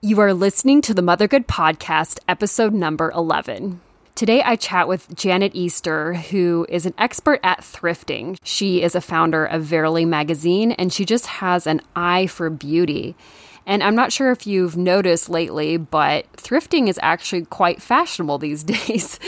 You are listening to the Mothergood Podcast, episode number 11. Today, I chat with Janet Easter, who is an expert at thrifting. She is a founder of Verily Magazine, and she just has an eye for beauty. And I'm not sure if you've noticed lately, but thrifting is actually quite fashionable these days.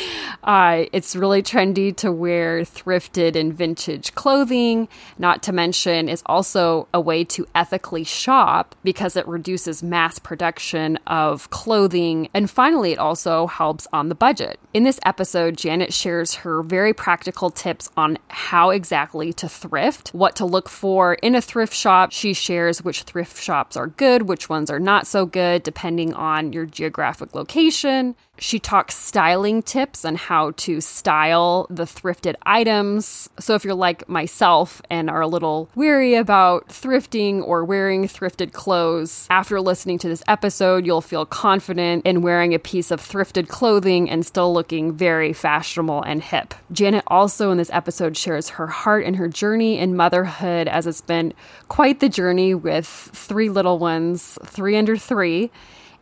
Uh, it's really trendy to wear thrifted and vintage clothing, not to mention, is also a way to ethically shop because it reduces mass production of clothing. And finally, it also helps on the budget. In this episode, Janet shares her very practical tips on how exactly to thrift, what to look for in a thrift shop. She shares which thrift shops are good which ones are not so good, depending on your geographic location. She talks styling tips on how to style the thrifted items. So, if you're like myself and are a little weary about thrifting or wearing thrifted clothes, after listening to this episode, you'll feel confident in wearing a piece of thrifted clothing and still looking very fashionable and hip. Janet also in this episode shares her heart and her journey in motherhood, as it's been quite the journey with three little ones, three under three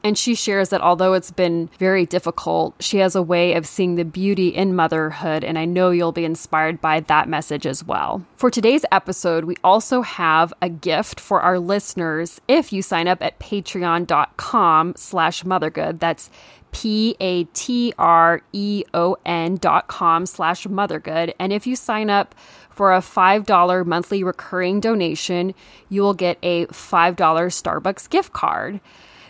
and she shares that although it's been very difficult, she has a way of seeing the beauty in motherhood, and I know you'll be inspired by that message as well. For today's episode, we also have a gift for our listeners if you sign up at patreon.com slash mothergood. That's p-a-t-r-e-o-n dot com slash mothergood. And if you sign up for a $5 monthly recurring donation, you will get a $5 Starbucks gift card.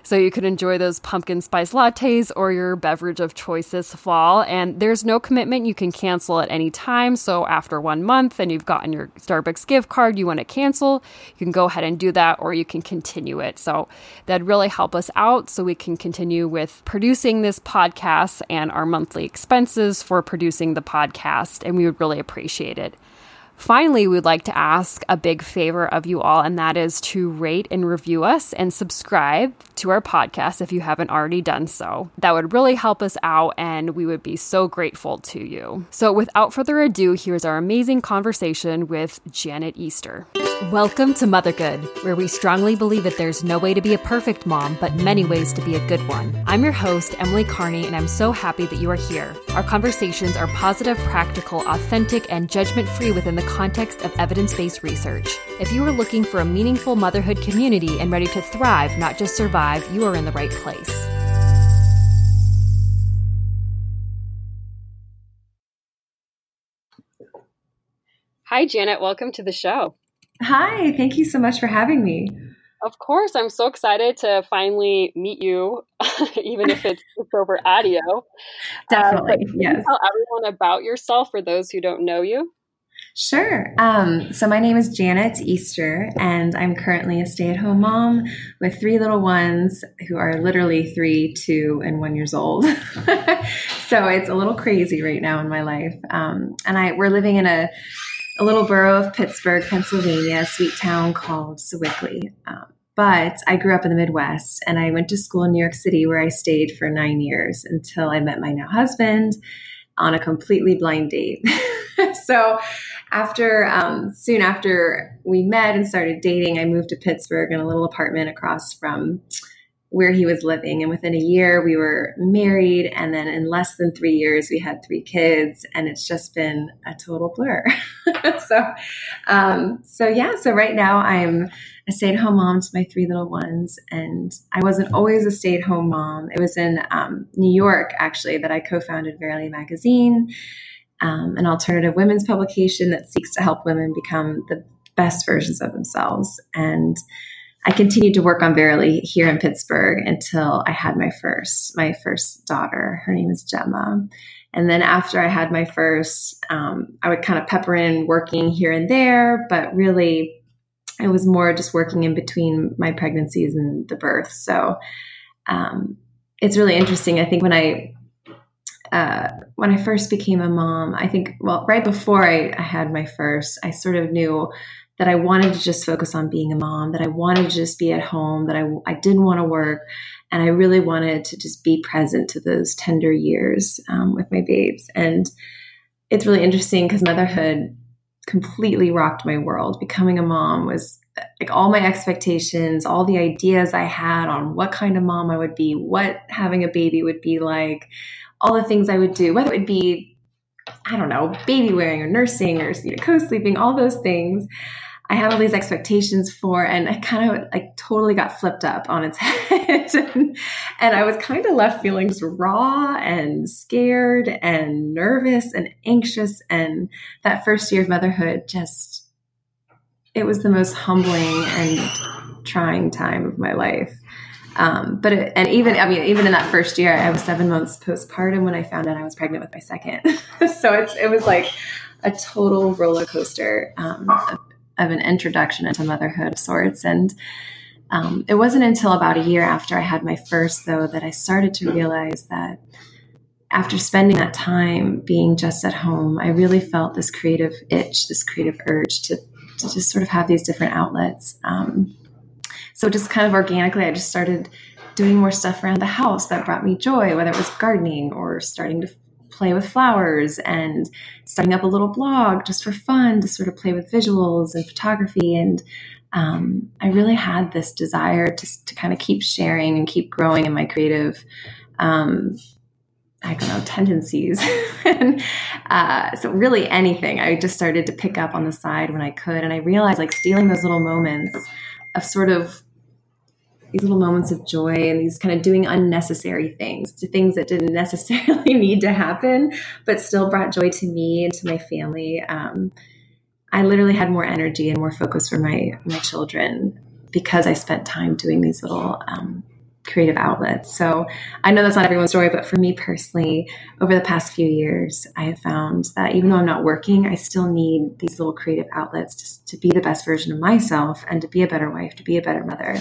So you could enjoy those pumpkin spice lattes or your beverage of choice this fall. And there's no commitment. You can cancel at any time. So after one month and you've gotten your Starbucks gift card, you want to cancel, you can go ahead and do that or you can continue it. So that'd really help us out so we can continue with producing this podcast and our monthly expenses for producing the podcast. And we would really appreciate it. Finally, we'd like to ask a big favor of you all, and that is to rate and review us and subscribe to our podcast if you haven't already done so. That would really help us out, and we would be so grateful to you. So, without further ado, here's our amazing conversation with Janet Easter. Welcome to Mothergood, where we strongly believe that there's no way to be a perfect mom, but many ways to be a good one. I'm your host, Emily Carney, and I'm so happy that you are here. Our conversations are positive, practical, authentic, and judgment free within the context of evidence based research. If you are looking for a meaningful motherhood community and ready to thrive, not just survive, you are in the right place. Hi, Janet. Welcome to the show. Hi, thank you so much for having me. Of course, I'm so excited to finally meet you, even if it's just over audio. Definitely, uh, yes. Tell everyone about yourself for those who don't know you. Sure. Um, so my name is Janet Easter, and I'm currently a stay-at-home mom with three little ones who are literally three, two, and one years old. so it's a little crazy right now in my life. Um, and I we're living in a a little borough of Pittsburgh, Pennsylvania, a sweet town called Sewickley. Um, but I grew up in the Midwest and I went to school in New York City where I stayed for nine years until I met my now husband on a completely blind date. so after um, soon after we met and started dating, I moved to Pittsburgh in a little apartment across from where he was living. And within a year, we were married. And then in less than three years, we had three kids. And it's just been a total blur. so, um, so yeah. So right now, I'm a stay at home mom to my three little ones. And I wasn't always a stay at home mom. It was in um, New York, actually, that I co founded Verily Magazine, um, an alternative women's publication that seeks to help women become the best versions of themselves. And I continued to work on Verily here in Pittsburgh until I had my first, my first daughter. Her name is Gemma. And then after I had my first, um, I would kind of pepper in working here and there, but really it was more just working in between my pregnancies and the birth. So um, it's really interesting. I think when I uh, when I first became a mom, I think well, right before I, I had my first, I sort of knew that I wanted to just focus on being a mom, that I wanted to just be at home, that I, I didn't want to work. And I really wanted to just be present to those tender years um, with my babes. And it's really interesting because motherhood completely rocked my world. Becoming a mom was like all my expectations, all the ideas I had on what kind of mom I would be, what having a baby would be like, all the things I would do, whether it would be, I don't know, baby wearing or nursing or you know, co-sleeping, all those things. I had all these expectations for, and I kind of like totally got flipped up on its head. and, and I was kind of left feeling raw and scared and nervous and anxious. And that first year of motherhood just it was the most humbling and trying time of my life. Um, but it, and even I mean even in that first year, I was seven months postpartum when I found out I was pregnant with my second. so it's it was like a total roller coaster um, of, of, an introduction into motherhood of sorts. And um, it wasn't until about a year after I had my first, though, that I started to realize that after spending that time being just at home, I really felt this creative itch, this creative urge to to just sort of have these different outlets. Um, so just kind of organically, I just started doing more stuff around the house that brought me joy, whether it was gardening or starting to play with flowers and starting up a little blog just for fun to sort of play with visuals and photography. And um, I really had this desire to, to kind of keep sharing and keep growing in my creative um, I don't know, tendencies. and, uh, so really anything, I just started to pick up on the side when I could. And I realized like stealing those little moments of sort of these little moments of joy and these kind of doing unnecessary things to things that didn't necessarily need to happen, but still brought joy to me and to my family. Um, I literally had more energy and more focus for my, my children because I spent time doing these little um, creative outlets. So I know that's not everyone's story, but for me personally, over the past few years, I have found that even though I'm not working, I still need these little creative outlets to, to be the best version of myself and to be a better wife, to be a better mother.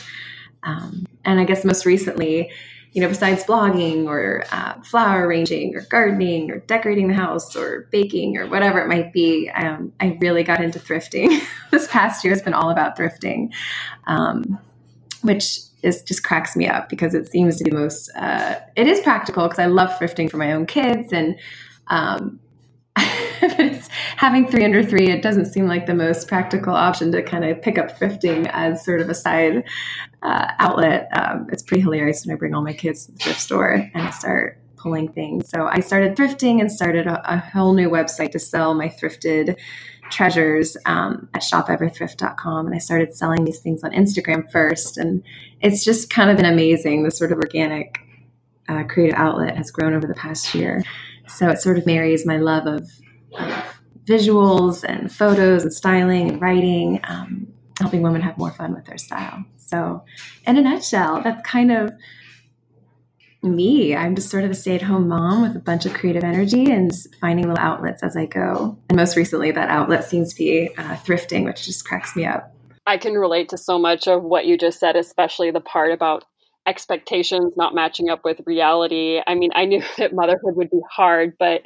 Um, and I guess most recently, you know, besides blogging or uh, flower arranging or gardening or decorating the house or baking or whatever it might be, um, I really got into thrifting. this past year has been all about thrifting, um, which is just cracks me up because it seems to be most uh, it is practical because I love thrifting for my own kids and um, having three under three, it doesn't seem like the most practical option to kind of pick up thrifting as sort of a side uh, outlet. Um, it's pretty hilarious when I bring all my kids to the thrift store and start pulling things. So I started thrifting and started a, a whole new website to sell my thrifted treasures um, at shopeverthrift.com and i started selling these things on instagram first. And it's just kind of been amazing. The sort of organic uh, creative outlet has grown over the past year. So it sort of marries my love of, of visuals and photos and styling and writing um, helping women have more fun with their style so in a nutshell that's kind of me. I'm just sort of a stay at home mom with a bunch of creative energy and finding little outlets as I go. And most recently, that outlet seems to be uh, thrifting, which just cracks me up. I can relate to so much of what you just said, especially the part about expectations not matching up with reality. I mean, I knew that motherhood would be hard, but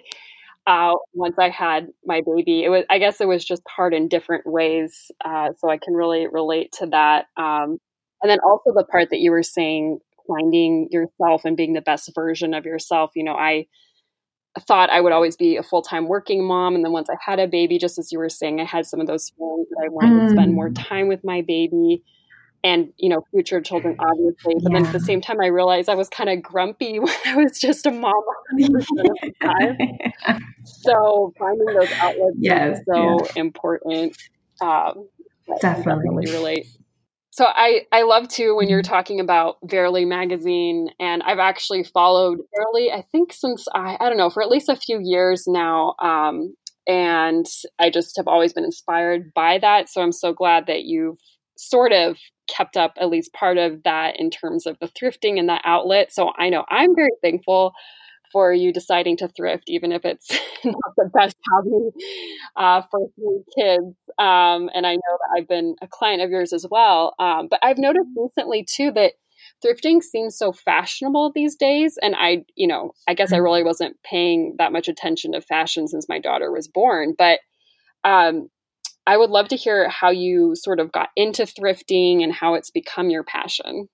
uh, once I had my baby, it was I guess it was just hard in different ways. Uh, so I can really relate to that. Um, and then also the part that you were saying finding yourself and being the best version of yourself. You know, I thought I would always be a full time working mom. And then once I had a baby, just as you were saying, I had some of those feelings that I wanted mm. to spend more mm. time with my baby and, you know, future children, obviously. But yeah. then at the same time, I realized I was kind of grumpy when I was just a mom so finding those outlets yes, is so yeah. important. Um, definitely. definitely relate. So I, I love too when you're mm-hmm. talking about Verily magazine, and I've actually followed Verily, I think since I, I don't know, for at least a few years now. Um, and I just have always been inspired by that. So I'm so glad that you've sort of kept up at least part of that in terms of the thrifting and that outlet. So I know I'm very thankful for you deciding to thrift, even if it's not the best hobby uh, for three kids. Um, and I know that I've been a client of yours as well. Um, but I've noticed recently too that thrifting seems so fashionable these days. And I, you know, I guess I mm-hmm. really wasn't paying that much attention to fashion since my daughter was born. But um, I would love to hear how you sort of got into thrifting and how it's become your passion.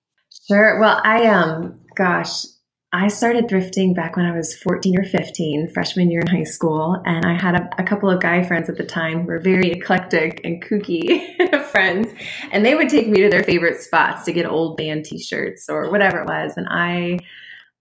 Sure. Well, I um, gosh, I started thrifting back when I was 14 or 15, freshman year in high school. And I had a, a couple of guy friends at the time who were very eclectic and kooky friends. And they would take me to their favorite spots to get old band t shirts or whatever it was. And I,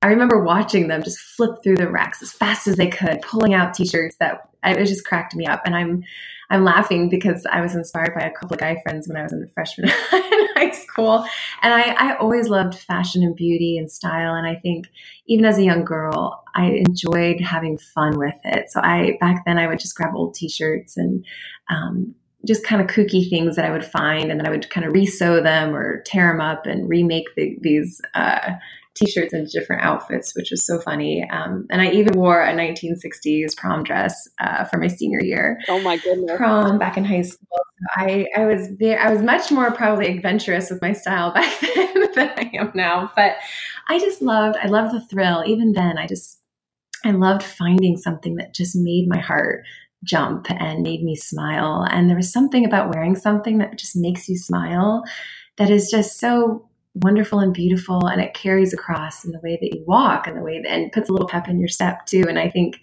I remember watching them just flip through the racks as fast as they could, pulling out t-shirts that it just cracked me up. And I'm I'm laughing because I was inspired by a couple of guy friends when I was in the freshman in high school. And I, I always loved fashion and beauty and style. And I think even as a young girl, I enjoyed having fun with it. So I back then I would just grab old t-shirts and um, just kind of kooky things that I would find, and then I would kind of resew them or tear them up and remake the, these uh, t-shirts and different outfits, which was so funny. Um, and I even wore a 1960s prom dress uh, for my senior year. Oh my goodness! Prom back in high school. I I was I was much more probably adventurous with my style back then than I am now. But I just loved I loved the thrill. Even then, I just I loved finding something that just made my heart jump and made me smile. And there was something about wearing something that just makes you smile that is just so wonderful and beautiful and it carries across in the way that you walk and the way that and puts a little pep in your step too and i think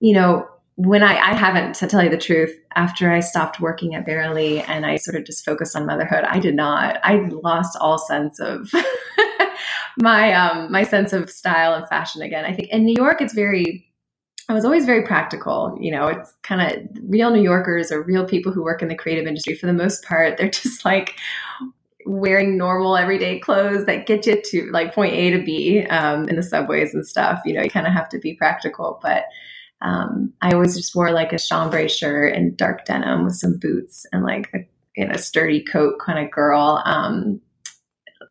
you know when I, I haven't to tell you the truth after i stopped working at Verily and i sort of just focused on motherhood i did not i lost all sense of my um my sense of style and fashion again i think in new york it's very I was always very practical. You know, it's kind of real New Yorkers or real people who work in the creative industry. For the most part, they're just like, wearing normal everyday clothes that get you to like point A to B um, in the subways and stuff. You know, you kind of have to be practical. But um, I always just wore like a chambray shirt and dark denim with some boots and like a sturdy coat kind of girl. Um,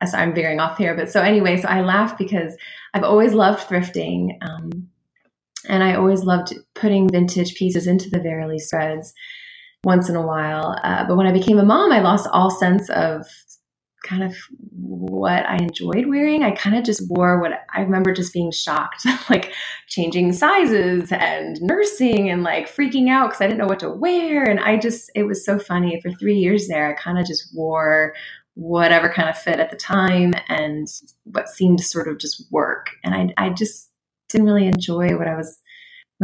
so I'm veering off here, but so anyway, so I laugh because I've always loved thrifting. Um, and I always loved putting vintage pieces into the Verily spreads once in a while. Uh, but when I became a mom, I lost all sense of kind of what I enjoyed wearing. I kind of just wore what I remember just being shocked, like changing sizes and nursing and like freaking out because I didn't know what to wear. And I just, it was so funny. For three years there, I kind of just wore whatever kind of fit at the time and what seemed to sort of just work. And I, I just didn't really enjoy what I was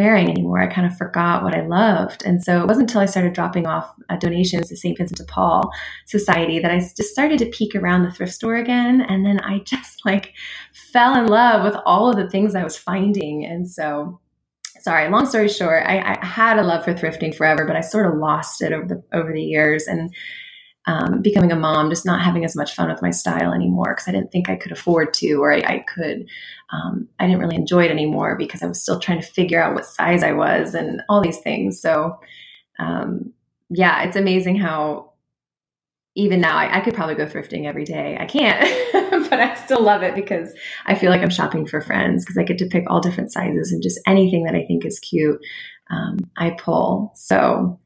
wearing anymore. I kind of forgot what I loved. And so it wasn't until I started dropping off uh, donations to St. Vincent de Paul Society that I just started to peek around the thrift store again. And then I just like fell in love with all of the things I was finding. And so, sorry, long story short, I, I had a love for thrifting forever, but I sort of lost it over the, over the years. And um, becoming a mom, just not having as much fun with my style anymore because I didn't think I could afford to, or I, I could. Um, I didn't really enjoy it anymore because I was still trying to figure out what size I was and all these things. So, um, yeah, it's amazing how even now I, I, could probably go thrifting every day. I can't, but I still love it because I feel like I'm shopping for friends because I get to pick all different sizes and just anything that I think is cute. Um, I pull. So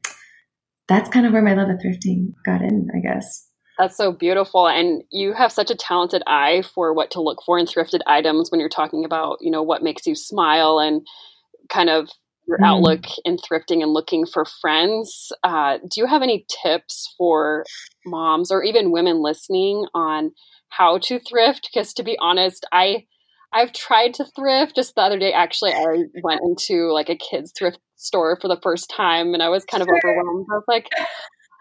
that's kind of where my love of thrifting got in, I guess. That's so beautiful. And you have such a talented eye for what to look for in thrifted items when you're talking about, you know, what makes you smile and kind of your mm. outlook in thrifting and looking for friends. Uh, do you have any tips for moms or even women listening on how to thrift? Because to be honest, I I've tried to thrift. Just the other day, actually, I went into like a kids thrift store for the first time, and I was kind of overwhelmed. I was like,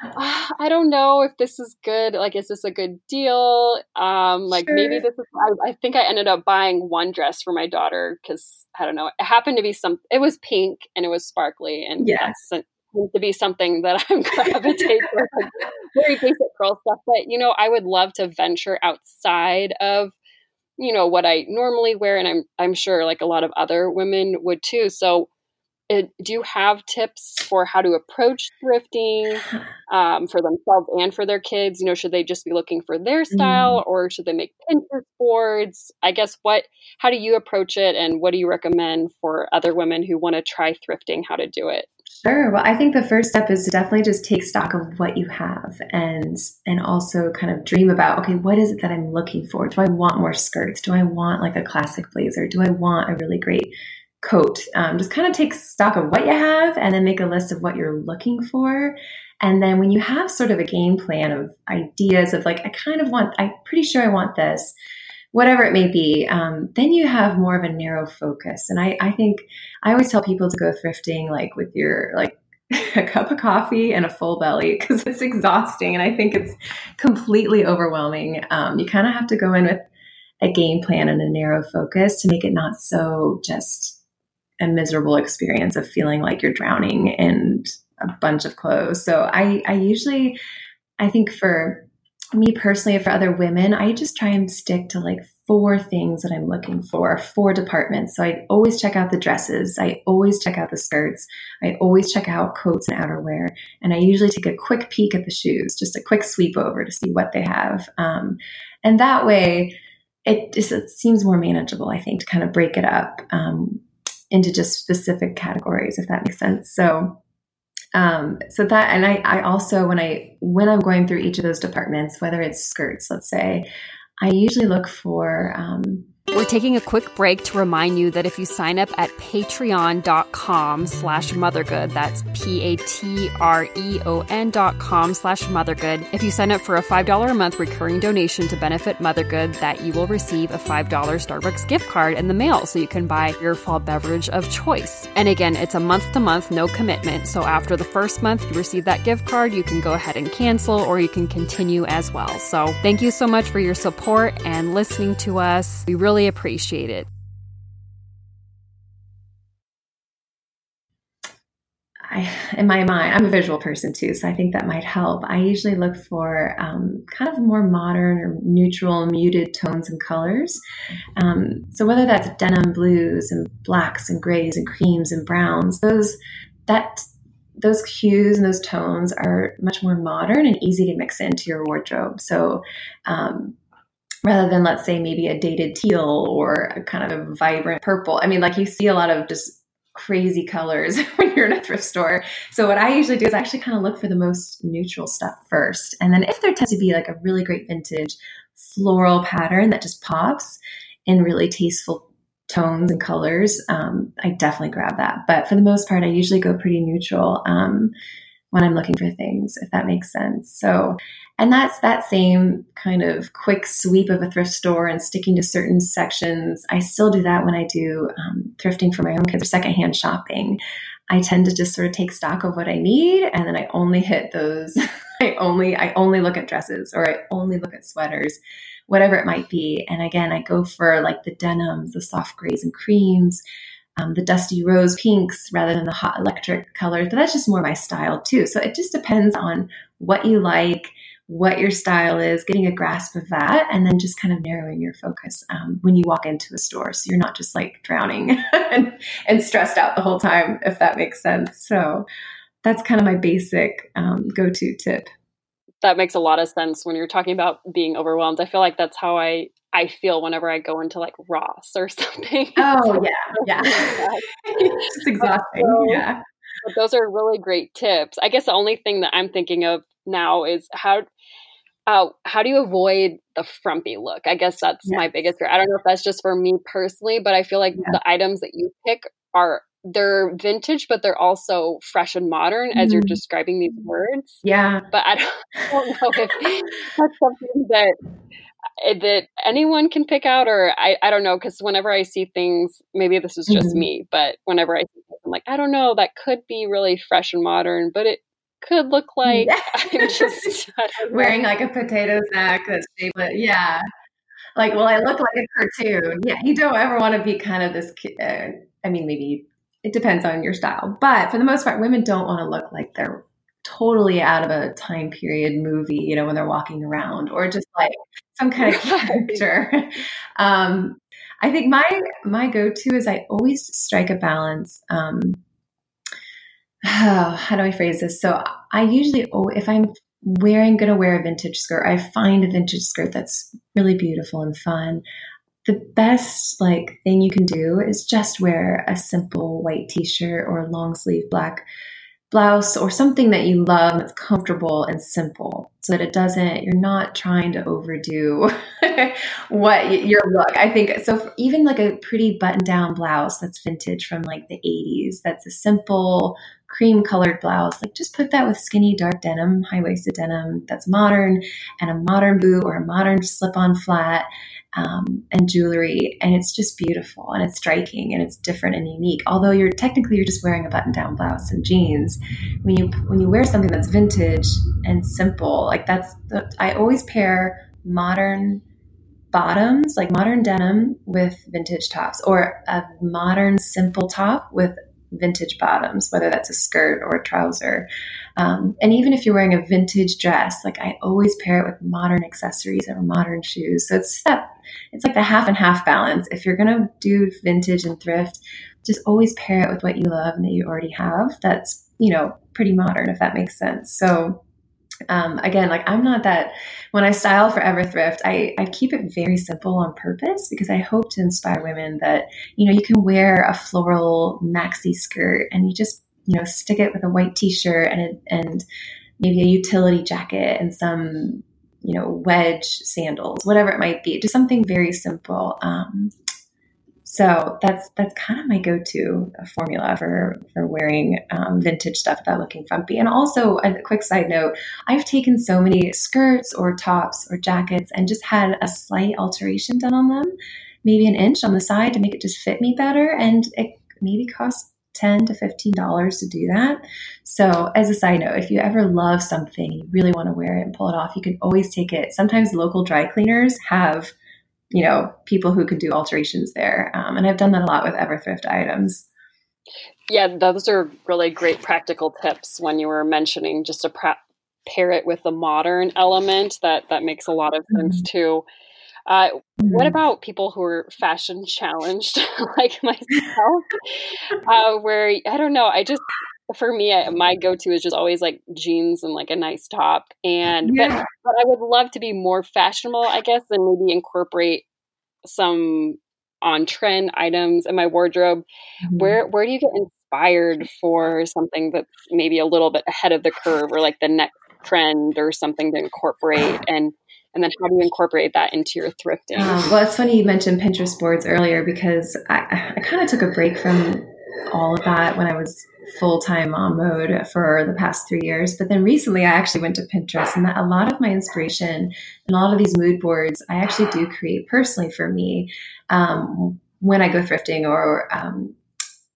oh, I don't know if this is good. Like, is this a good deal? Um, like sure. maybe this is. I, I, think I ended up buying one dress for my daughter because I don't know. It happened to be some. It was pink and it was sparkly, and yes. that's to be something that I'm gravitate for, like, very basic girl stuff. But you know, I would love to venture outside of you know what I normally wear, and I'm I'm sure like a lot of other women would too. So, do you have tips for how to approach thrifting um, for themselves and for their kids? You know, should they just be looking for their style, mm. or should they make Pinterest boards? I guess what how do you approach it, and what do you recommend for other women who want to try thrifting? How to do it? Sure. Well, I think the first step is to definitely just take stock of what you have and and also kind of dream about, okay, what is it that I'm looking for? Do I want more skirts? Do I want like a classic blazer? Do I want a really great coat? Um, just kind of take stock of what you have and then make a list of what you're looking for. And then when you have sort of a game plan of ideas of like, I kind of want, I'm pretty sure I want this whatever it may be, um, then you have more of a narrow focus. And I, I think I always tell people to go thrifting like with your like a cup of coffee and a full belly because it's exhausting and I think it's completely overwhelming. Um, you kind of have to go in with a game plan and a narrow focus to make it not so just a miserable experience of feeling like you're drowning in a bunch of clothes. So I, I usually, I think for me personally, for other women, I just try and stick to like four things that I'm looking for, four departments. So I always check out the dresses. I always check out the skirts. I always check out coats and outerwear. And I usually take a quick peek at the shoes, just a quick sweep over to see what they have. Um, and that way, it just it seems more manageable, I think, to kind of break it up um, into just specific categories, if that makes sense. So, um, so that, and I, I also when I when I'm going through each of those departments, whether it's skirts, let's say, I usually look for um, we're taking a quick break to remind you that if you sign up at patreon.com slash mothergood, that's P-A-T-R-E-O-N dot com slash mothergood. If you sign up for a $5 a month recurring donation to benefit Mothergood, that you will receive a $5 Starbucks gift card in the mail so you can buy your fall beverage of choice. And again, it's a month to month, no commitment. So after the first month you receive that gift card, you can go ahead and cancel or you can continue as well. So thank you so much for your support and listening to us. We really appreciate it. I, in my mind, I'm a visual person too, so I think that might help. I usually look for um, kind of more modern or neutral, muted tones and colors. Um, so whether that's denim blues and blacks and grays and creams and browns, those that those hues and those tones are much more modern and easy to mix into your wardrobe. So um, rather than let's say maybe a dated teal or a kind of a vibrant purple. I mean, like you see a lot of just crazy colors when you're in a thrift store. So what I usually do is I actually kind of look for the most neutral stuff first. And then if there tends to be like a really great vintage floral pattern that just pops in really tasteful tones and colors, um, I definitely grab that. But for the most part, I usually go pretty neutral. Um, when I'm looking for things, if that makes sense. So, and that's that same kind of quick sweep of a thrift store and sticking to certain sections. I still do that when I do um, thrifting for my own kids or secondhand shopping. I tend to just sort of take stock of what I need, and then I only hit those. I only I only look at dresses or I only look at sweaters, whatever it might be. And again, I go for like the denims, the soft grays and creams um, the dusty rose pinks rather than the hot electric colors. But that's just more my style too. So it just depends on what you like, what your style is, getting a grasp of that, and then just kind of narrowing your focus um, when you walk into a store. So you're not just like drowning and, and, stressed out the whole time, if that makes sense. So that's kind of my basic um, go to tip. That makes a lot of sense when you're talking about being overwhelmed. I feel like that's how I I feel whenever I go into like Ross or something. Oh yeah, yeah. it's exhausting. So, yeah. But those are really great tips. I guess the only thing that I'm thinking of now is how uh, how do you avoid the frumpy look? I guess that's my biggest fear. I don't know if that's just for me personally, but I feel like yeah. the items that you pick are they're vintage, but they're also fresh and modern mm-hmm. as you're mm-hmm. describing these words. Yeah. But I don't, I don't know if that's something that that anyone can pick out or I, I don't know because whenever I see things maybe this is just mm-hmm. me but whenever I see things, I'm like I don't know that could be really fresh and modern but it could look like. I'm just wearing like a potato sack that's shaped yeah like well I look like a cartoon yeah you don't ever want to be kind of this uh, I mean maybe it depends on your style but for the most part women don't want to look like they're totally out of a time period movie, you know, when they're walking around, or just like some kind of character. um, I think my my go to is I always strike a balance. Um, oh, how do I phrase this? So I usually, oh, if I'm wearing, going to wear a vintage skirt, I find a vintage skirt that's really beautiful and fun. The best like thing you can do is just wear a simple white t-shirt or long sleeve black blouse or something that you love that's comfortable and simple. So that it doesn't you're not trying to overdo what your look. I think so even like a pretty button down blouse that's vintage from like the 80s that's a simple cream colored blouse like just put that with skinny dark denim high waisted denim that's modern and a modern boot or a modern slip on flat um, and jewelry and it's just beautiful and it's striking and it's different and unique. Although you're technically you're just wearing a button down blouse and jeans. When you when you wear something that's vintage and simple like that's the, i always pair modern bottoms like modern denim with vintage tops or a modern simple top with vintage bottoms, whether that's a skirt or a trouser. Um, and even if you're wearing a vintage dress, like I always pair it with modern accessories or modern shoes. So it's that it's like the half and half balance. If you're gonna do vintage and thrift, just always pair it with what you love and that you already have. That's you know pretty modern, if that makes sense. So um, again, like I'm not that when I style for Everthrift, I, I keep it very simple on purpose because I hope to inspire women that, you know, you can wear a floral maxi skirt and you just, you know, stick it with a white t-shirt and, a, and maybe a utility jacket and some, you know, wedge sandals, whatever it might be, just something very simple. Um, so that's that's kind of my go-to formula for for wearing um, vintage stuff without looking frumpy. And also, a quick side note: I've taken so many skirts or tops or jackets and just had a slight alteration done on them, maybe an inch on the side to make it just fit me better, and it maybe cost 10 to 15 dollars to do that. So as a side note if you ever love something you really want to wear it and pull it off you can always take it. Sometimes local dry cleaners have you know, people who could do alterations there. Um, and I've done that a lot with Everthrift items. Yeah, those are really great practical tips when you were mentioning just to pra- pair it with the modern element. That that makes a lot of sense mm-hmm. too. Uh, mm-hmm. What about people who are fashion challenged, like myself, uh, where I don't know, I just for me, I, my go-to is just always like jeans and like a nice top. And yeah. but, but I would love to be more fashionable, I guess, and maybe incorporate some on trend items in my wardrobe. Mm-hmm. Where where do you get inspired for something that's maybe a little bit ahead of the curve or like the next trend or something to incorporate and and then how do you incorporate that into your thrifting? Um, well, it's funny you mentioned Pinterest boards earlier because I, I kind of took a break from all of that when I was full time mom mode for the past three years. But then recently, I actually went to Pinterest, and a lot of my inspiration and a lot of these mood boards I actually do create personally for me um, when I go thrifting. Or um,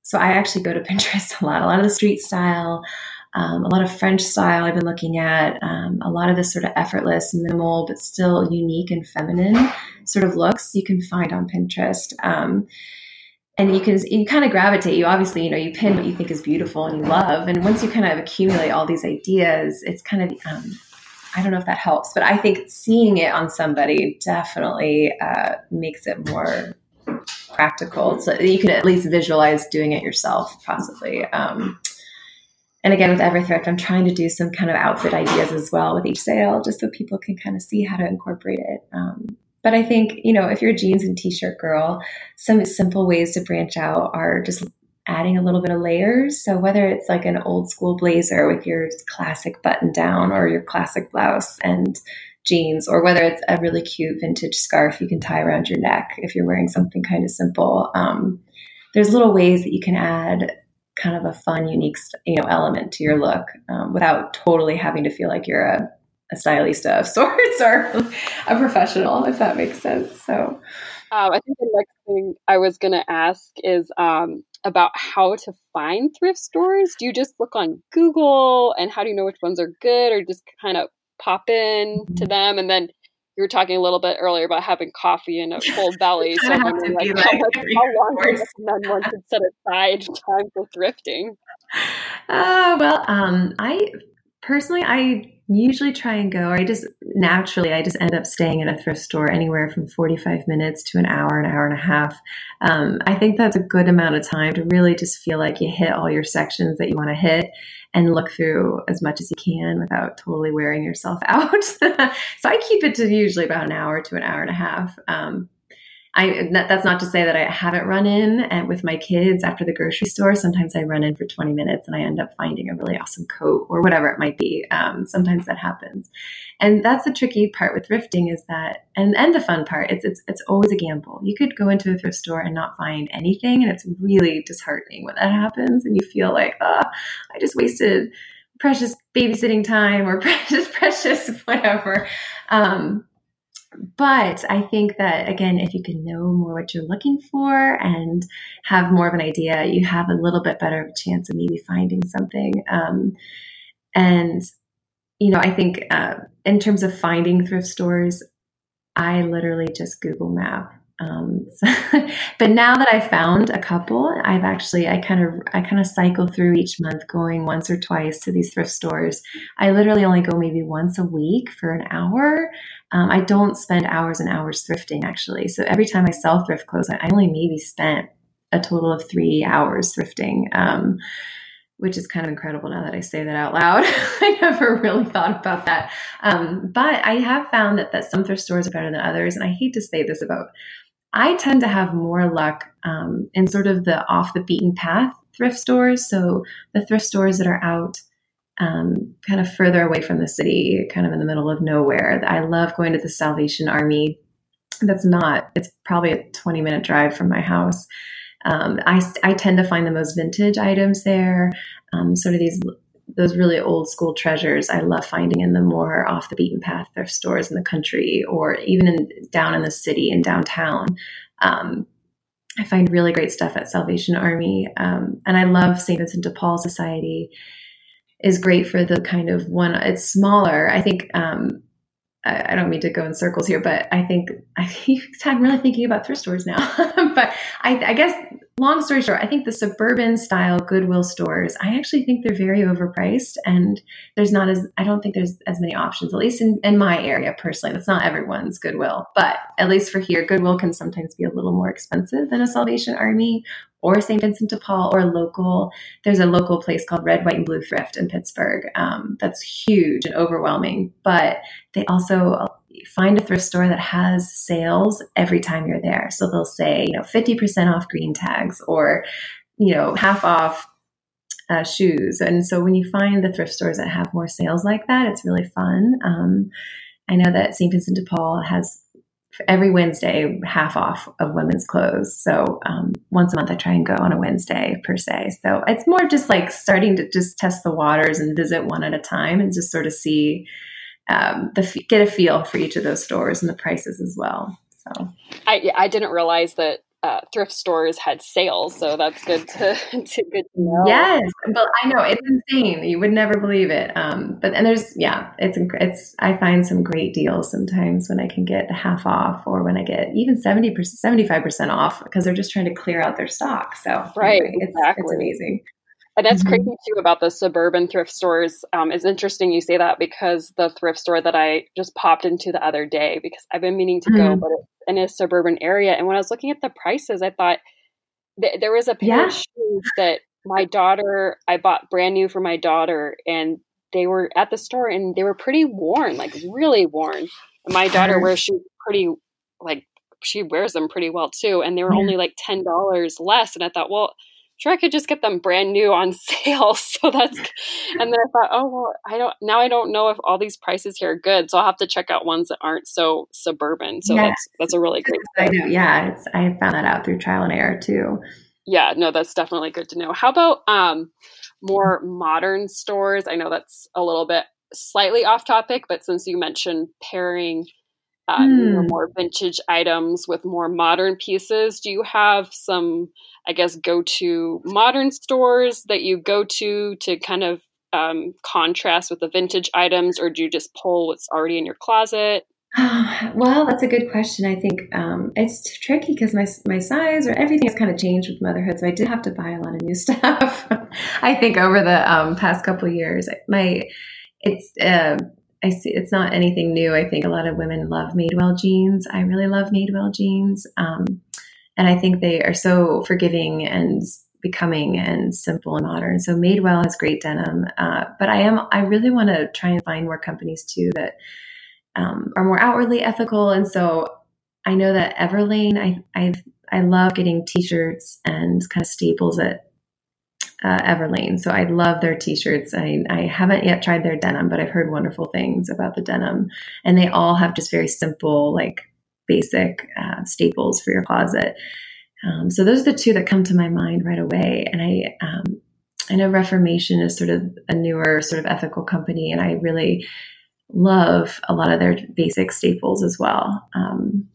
so I actually go to Pinterest a lot. A lot of the street style. Um, a lot of French style I've been looking at, um, a lot of this sort of effortless, minimal, but still unique and feminine sort of looks you can find on Pinterest. Um, and you can you kind of gravitate you obviously you know you pin what you think is beautiful and you love and once you kind of accumulate all these ideas it's kind of um, i don't know if that helps but i think seeing it on somebody definitely uh, makes it more practical so you can at least visualize doing it yourself possibly um, and again with everthrift i'm trying to do some kind of outfit ideas as well with each sale just so people can kind of see how to incorporate it um, but I think, you know, if you're a jeans and t shirt girl, some simple ways to branch out are just adding a little bit of layers. So whether it's like an old school blazer with your classic button down or your classic blouse and jeans, or whether it's a really cute vintage scarf you can tie around your neck if you're wearing something kind of simple. Um, there's little ways that you can add kind of a fun, unique, you know, element to your look um, without totally having to feel like you're a a stylista of sorts or a professional, if that makes sense. So, um, I think the next thing I was going to ask is um, about how to find thrift stores. Do you just look on Google and how do you know which ones are good or just kind of pop in to mm-hmm. them and then you were talking a little bit earlier about having coffee and a cold belly. So I'm wondering, like, how, how long do you recommend one should set aside time for thrifting? Uh, well, um, I personally, I usually try and go, or I just naturally, I just end up staying in a thrift store anywhere from 45 minutes to an hour, an hour and a half. Um, I think that's a good amount of time to really just feel like you hit all your sections that you want to hit and look through as much as you can without totally wearing yourself out. so I keep it to usually about an hour to an hour and a half. Um, I that's not to say that I haven't run in and with my kids after the grocery store. Sometimes I run in for 20 minutes and I end up finding a really awesome coat or whatever it might be. Um, sometimes that happens, and that's the tricky part with thrifting is that, and and the fun part. It's it's it's always a gamble. You could go into a thrift store and not find anything, and it's really disheartening when that happens, and you feel like, ah, oh, I just wasted precious babysitting time or precious precious whatever. Um, but I think that again, if you can know more what you're looking for and have more of an idea, you have a little bit better of a chance of maybe finding something. Um, and you know, I think uh, in terms of finding thrift stores, I literally just Google Map um, so, but now that I've found a couple, I've actually I kind of I kind of cycle through each month, going once or twice to these thrift stores. I literally only go maybe once a week for an hour. Um, I don't spend hours and hours thrifting actually. So every time I sell thrift clothes, I only maybe spent a total of three hours thrifting. Um, which is kind of incredible now that I say that out loud. I never really thought about that. Um, but I have found that, that some thrift stores are better than others. And I hate to say this about I tend to have more luck um, in sort of the off the beaten path thrift stores. So the thrift stores that are out um, kind of further away from the city, kind of in the middle of nowhere. I love going to the Salvation Army. That's not, it's probably a 20 minute drive from my house. Um, I, I tend to find the most vintage items there, um, sort of these those really old school treasures I love finding in the more off the beaten path thrift stores in the country or even in, down in the city in downtown. Um, I find really great stuff at Salvation Army. Um, and I love St. Vincent de Paul Society is great for the kind of one, it's smaller. I think, um, I, I, don't mean to go in circles here, but I think I'm really thinking about thrift stores now. but I, I guess long story short, I think the suburban style Goodwill stores, I actually think they're very overpriced and there's not as, I don't think there's as many options, at least in, in my area personally. That's not everyone's Goodwill, but at least for here, Goodwill can sometimes be a little more expensive than a Salvation Army or St. Vincent de Paul or local. There's a local place called Red, White, and Blue Thrift in Pittsburgh um, that's huge and overwhelming, but they also find a thrift store that has sales every time you're there. So they'll say, you know, 50% off green tags or, you know, half off uh, shoes. And so when you find the thrift stores that have more sales like that, it's really fun. Um, I know that St. Vincent de Paul has every Wednesday half off of women's clothes. So um, once a month, I try and go on a Wednesday per se. So it's more just like starting to just test the waters and visit one at a time and just sort of see um, the get a feel for each of those stores and the prices as well. So I I didn't realize that uh, thrift stores had sales, so that's good to, to good to know. Yes, but I know it's insane. You would never believe it. Um, but and there's yeah, it's it's. I find some great deals sometimes when I can get half off, or when I get even seventy percent, seventy five percent off because they're just trying to clear out their stock. So right, anyway, it's, exactly. it's amazing. And that's mm-hmm. crazy too about the suburban thrift stores. Um, it's interesting you say that because the thrift store that I just popped into the other day, because I've been meaning to mm-hmm. go, but it's in a suburban area. And when I was looking at the prices, I thought th- there was a pair yeah. of shoes that my daughter, I bought brand new for my daughter, and they were at the store and they were pretty worn, like really worn. And my daughter wears shoes pretty, like, she wears them pretty well too. And they were yeah. only like $10 less. And I thought, well, sure I could just get them brand new on sale. So that's, and then I thought, oh, well, I don't, now I don't know if all these prices here are good. So I'll have to check out ones that aren't so suburban. So that's, that's a really great. I know. Yeah. It's, I found that out through trial and error too. Yeah, no, that's definitely good to know. How about, um, more modern stores? I know that's a little bit slightly off topic, but since you mentioned pairing uh, mm. more vintage items with more modern pieces. Do you have some, I guess, go to modern stores that you go to to kind of um, contrast with the vintage items, or do you just pull what's already in your closet? well, that's a good question. I think um, it's tricky because my my size or everything has kind of changed with motherhood, so I did have to buy a lot of new stuff. I think over the um, past couple years, my it's uh, I see it's not anything new. I think a lot of women love Madewell jeans. I really love Madewell jeans. Um, and I think they are so forgiving and becoming and simple and modern. So Madewell has great denim. Uh, but I am, I really want to try and find more companies too that um, are more outwardly ethical. And so I know that Everlane, I, I, I love getting t-shirts and kind of staples at uh, Everlane. So I love their t-shirts. I, I haven't yet tried their denim, but I've heard wonderful things about the denim. And they all have just very simple, like basic uh, staples for your closet. Um, so those are the two that come to my mind right away. And I, um, I know Reformation is sort of a newer sort of ethical company, and I really love a lot of their basic staples as well. Um,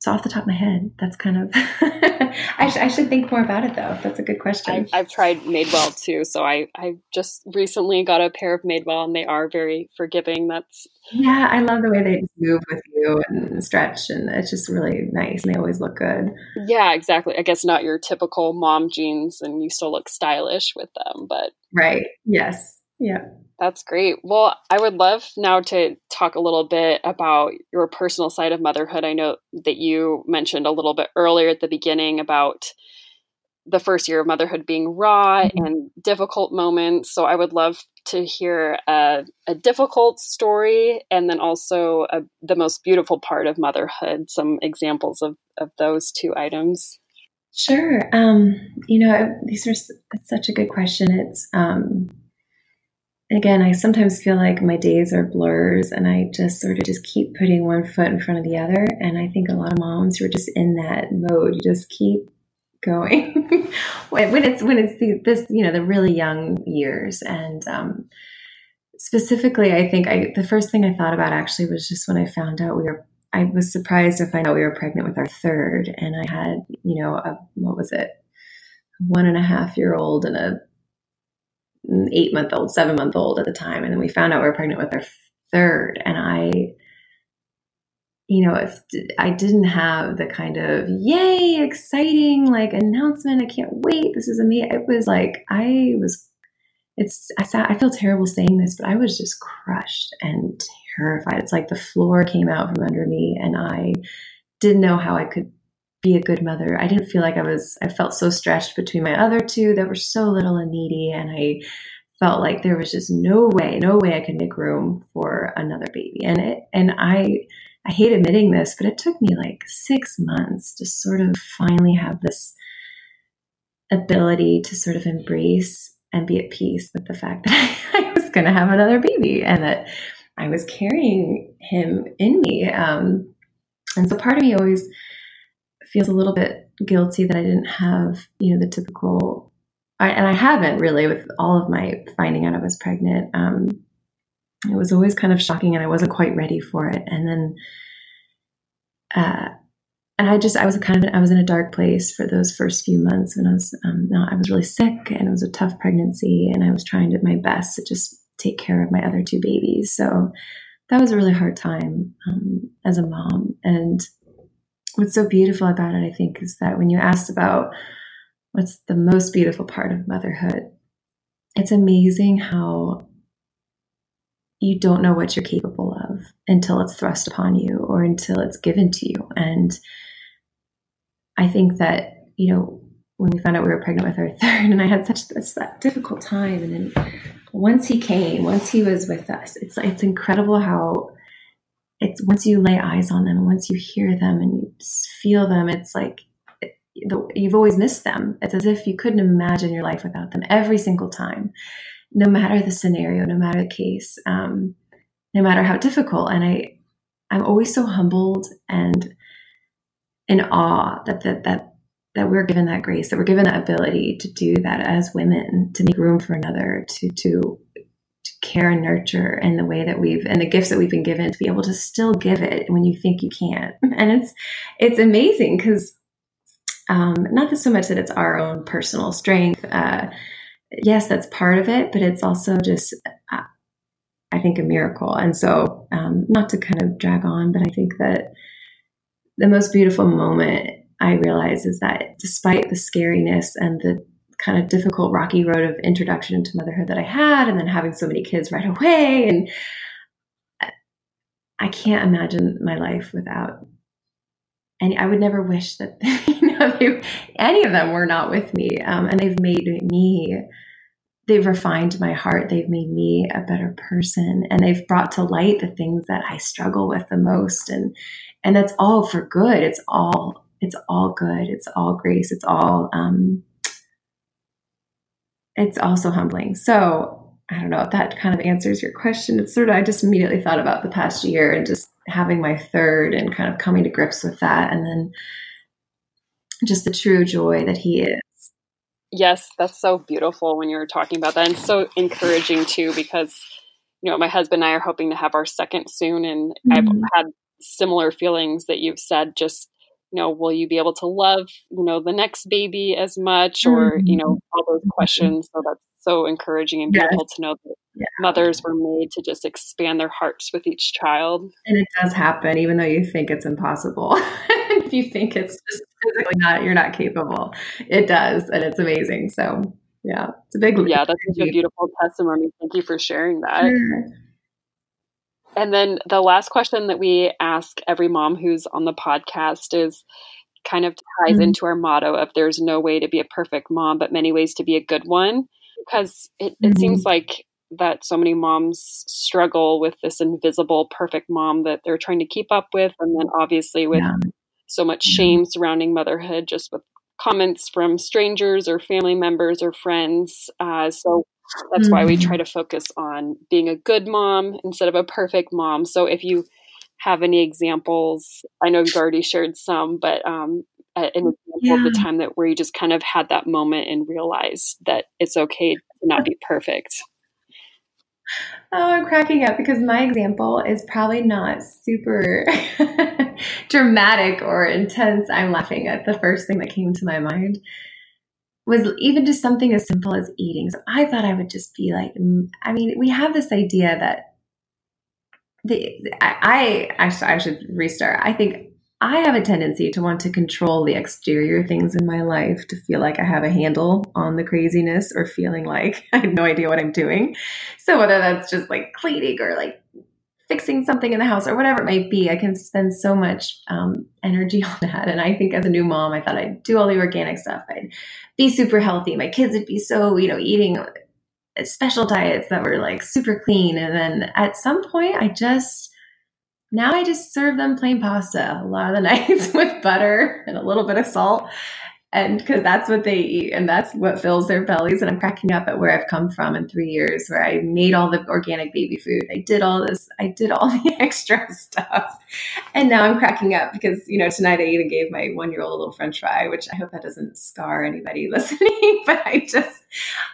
so off the top of my head, that's kind of. I, sh- I, should think more about it though. That's a good question. I've, I've, tried Madewell too, so I I just recently got a pair of Madewell, and they are very forgiving. That's yeah, I love the way they move with you and stretch, and it's just really nice, and they always look good. Yeah, exactly. I guess not your typical mom jeans, and you still look stylish with them, but right. Yes. Yeah. That's great. Well, I would love now to talk a little bit about your personal side of motherhood. I know that you mentioned a little bit earlier at the beginning about the first year of motherhood being raw mm-hmm. and difficult moments. So I would love to hear a, a difficult story and then also a, the most beautiful part of motherhood, some examples of, of those two items. Sure. Um, you know, these are such a good question. It's, um, again, I sometimes feel like my days are blurs and I just sort of just keep putting one foot in front of the other. And I think a lot of moms who are just in that mode, you just keep going when it's when it's the, this you know the really young years. And um, specifically i think i the first thing i thought about actually was just when i found out we were i was surprised to find out we were pregnant with our third. And i had you know a what was it? One and a half year old and a eight month old, seven month old at the time. And then we found out we were pregnant with our third. And I, you know, if I didn't have the kind of yay, exciting like announcement, I can't wait, this is amazing. It was like, I was, it's, I, sat, I feel terrible saying this, but I was just crushed and terrified. It's like the floor came out from under me and I didn't know how I could be a good mother. I didn't feel like I was, I felt so stretched between my other two that were so little and needy. And I felt like there was just no way, no way I could make room for another baby. And it, and I, I hate admitting this, but it took me like six months to sort of finally have this ability to sort of embrace and be at peace with the fact that I was going to have another baby and that I was carrying him in me. Um, and so part of me always feels a little bit guilty that I didn't have, you know, the typical, I, and I haven't really with all of my finding out I was pregnant. Um, it was always kind of shocking and I wasn't quite ready for it. And then, uh, and I just, I was kind of, I was in a dark place for those first few months when I was, um, not, I was really sick and it was a tough pregnancy and I was trying to my best to just take care of my other two babies. So that was a really hard time um, as a mom. And what's so beautiful about it, I think, is that when you asked about what's the most beautiful part of motherhood, it's amazing how you don't know what you're capable of until it's thrust upon you or until it's given to you. And I think that, you know, when we found out we were pregnant with our third, and I had such a difficult time. And then once he came, once he was with us, it's it's incredible how it's once you lay eyes on them, once you hear them and you feel them, it's like you've always missed them. It's as if you couldn't imagine your life without them every single time, no matter the scenario, no matter the case, um, no matter how difficult. And I, I'm always so humbled and in awe that that that that we're given that grace, that we're given that ability to do that as women, to make room for another, to to care and nurture and the way that we've and the gifts that we've been given to be able to still give it when you think you can't. And it's it's amazing because um, not that so much that it's our own personal strength uh, yes that's part of it but it's also just uh, i think a miracle. And so um, not to kind of drag on but i think that the most beautiful moment i realize is that despite the scariness and the kind of difficult, rocky road of introduction into motherhood that I had, and then having so many kids right away. And I can't imagine my life without and I would never wish that you know they, any of them were not with me. Um, and they've made me, they've refined my heart. They've made me a better person, and they've brought to light the things that I struggle with the most. And and that's all for good. It's all it's all good. It's all grace. It's all um, it's also humbling. So I don't know if that kind of answers your question. It's sort of I just immediately thought about the past year and just having my third and kind of coming to grips with that, and then just the true joy that he is. Yes, that's so beautiful when you're talking about that, and so encouraging too because you know, my husband and I are hoping to have our second soon, and mm-hmm. I've had similar feelings that you've said. Just you know, will you be able to love you know the next baby as much, or mm-hmm. you know, mm-hmm. all those questions. So that's so encouraging and beautiful yes. to know that yeah. mothers were made to just expand their hearts with each child. And it does happen, even though you think it's impossible. if you think it's just physically not, you're not capable. It does, and it's amazing. So yeah, it's a big. Yeah, that's such a beautiful testimony. Thank you for sharing that. Sure. And then the last question that we ask every mom who's on the podcast is kind of ties mm-hmm. into our motto of there's no way to be a perfect mom, but many ways to be a good one. Because it, it mm-hmm. seems like that so many moms struggle with this invisible perfect mom that they're trying to keep up with. And then obviously with yeah. so much shame surrounding motherhood, just with comments from strangers or family members or friends. Uh, so that's mm-hmm. why we try mm-hmm. to focus on being a good mom instead of a perfect mom. So if you have any examples, I know you've already shared some, but um, an example yeah. of the time that where you just kind of had that moment and realized that it's okay to not be perfect. Oh, I'm cracking up because my example is probably not super dramatic or intense. I'm laughing at the first thing that came to my mind was even just something as simple as eating. So I thought I would just be like, mm, I mean, we have this idea that the I I, I should restart. I think I have a tendency to want to control the exterior things in my life to feel like I have a handle on the craziness or feeling like I have no idea what I'm doing. So whether that's just like cleaning or like fixing something in the house or whatever it might be, I can spend so much um, energy on that. And I think as a new mom, I thought I'd do all the organic stuff. I'd be super healthy. My kids would be so, you know, eating special diets that were like super clean. And then at some point, I just now I just serve them plain pasta a lot of the nights with butter and a little bit of salt and because that's what they eat and that's what fills their bellies and i'm cracking up at where i've come from in three years where i made all the organic baby food. I did all this i did all the extra stuff. And now i'm cracking up because you know tonight i even gave my one year old a little french fry which i hope that doesn't scar anybody listening but i just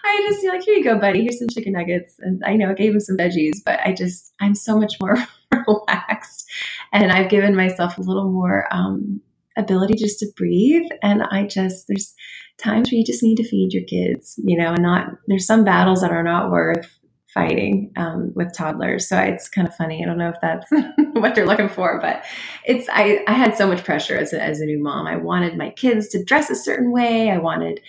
i just feel like here you go buddy. Here's some chicken nuggets. And i know i gave him some veggies but i just i'm so much more relaxed and i've given myself a little more um, ability just to breathe. And I just, there's times where you just need to feed your kids, you know, and not, there's some battles that are not worth fighting um, with toddlers. So it's kind of funny. I don't know if that's what they're looking for, but it's, I, I had so much pressure as a, as a new mom. I wanted my kids to dress a certain way. I wanted,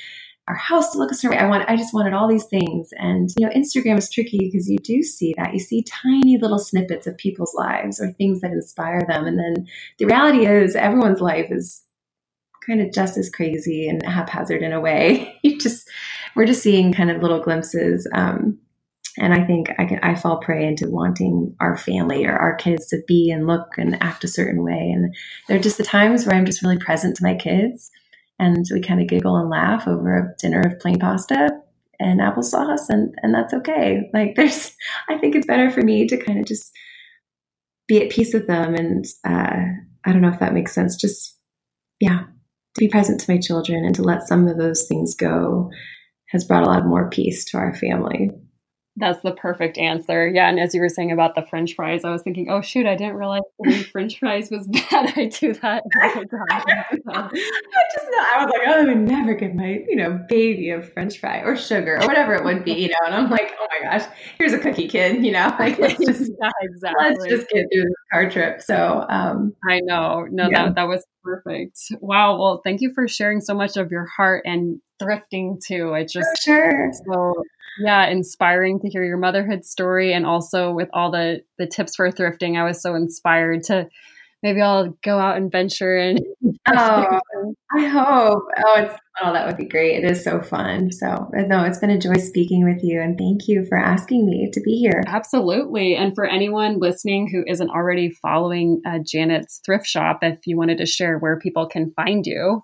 our house to look a certain way. I want, I just wanted all these things. And, you know, Instagram is tricky because you do see that. You see tiny little snippets of people's lives or things that inspire them. And then the reality is everyone's life is kind of just as crazy and haphazard in a way. you just, we're just seeing kind of little glimpses. Um, and I think I can, I fall prey into wanting our family or our kids to be and look and act a certain way. And there are just the times where I'm just really present to my kids and we kind of giggle and laugh over a dinner of plain pasta and applesauce and and that's okay. Like there's i think it's better for me to kind of just be at peace with them and uh, i don't know if that makes sense just yeah to be present to my children and to let some of those things go has brought a lot more peace to our family that's the perfect answer. Yeah. And as you were saying about the French fries, I was thinking, oh, shoot, I didn't realize French fries was bad. I do that. I just know. I was like, oh, I would never give my, you know, baby a French fry or sugar or whatever it would be, you know. And I'm like, oh my gosh, here's a cookie kid, you know, like let's just, yeah, exactly. let's just get through this car trip. So um, I know. No, yeah. that, that was perfect. Wow. Well, thank you for sharing so much of your heart and thrifting too. I just, For sure. So yeah, inspiring to hear your motherhood story and also with all the the tips for thrifting. I was so inspired to maybe I'll go out and venture and Oh, I hope. Oh, it's oh, that would be great. It is so fun. So, no, it's been a joy speaking with you, and thank you for asking me to be here. Absolutely. And for anyone listening who isn't already following uh, Janet's thrift shop, if you wanted to share where people can find you.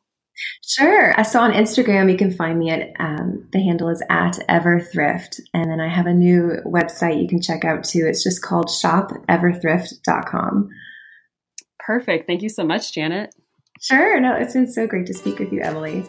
Sure. I saw on Instagram, you can find me at um, the handle is at Everthrift. And then I have a new website you can check out too. It's just called shopeverthrift.com. Perfect. Thank you so much, Janet. Sure. No, it's been so great to speak with you, Emily.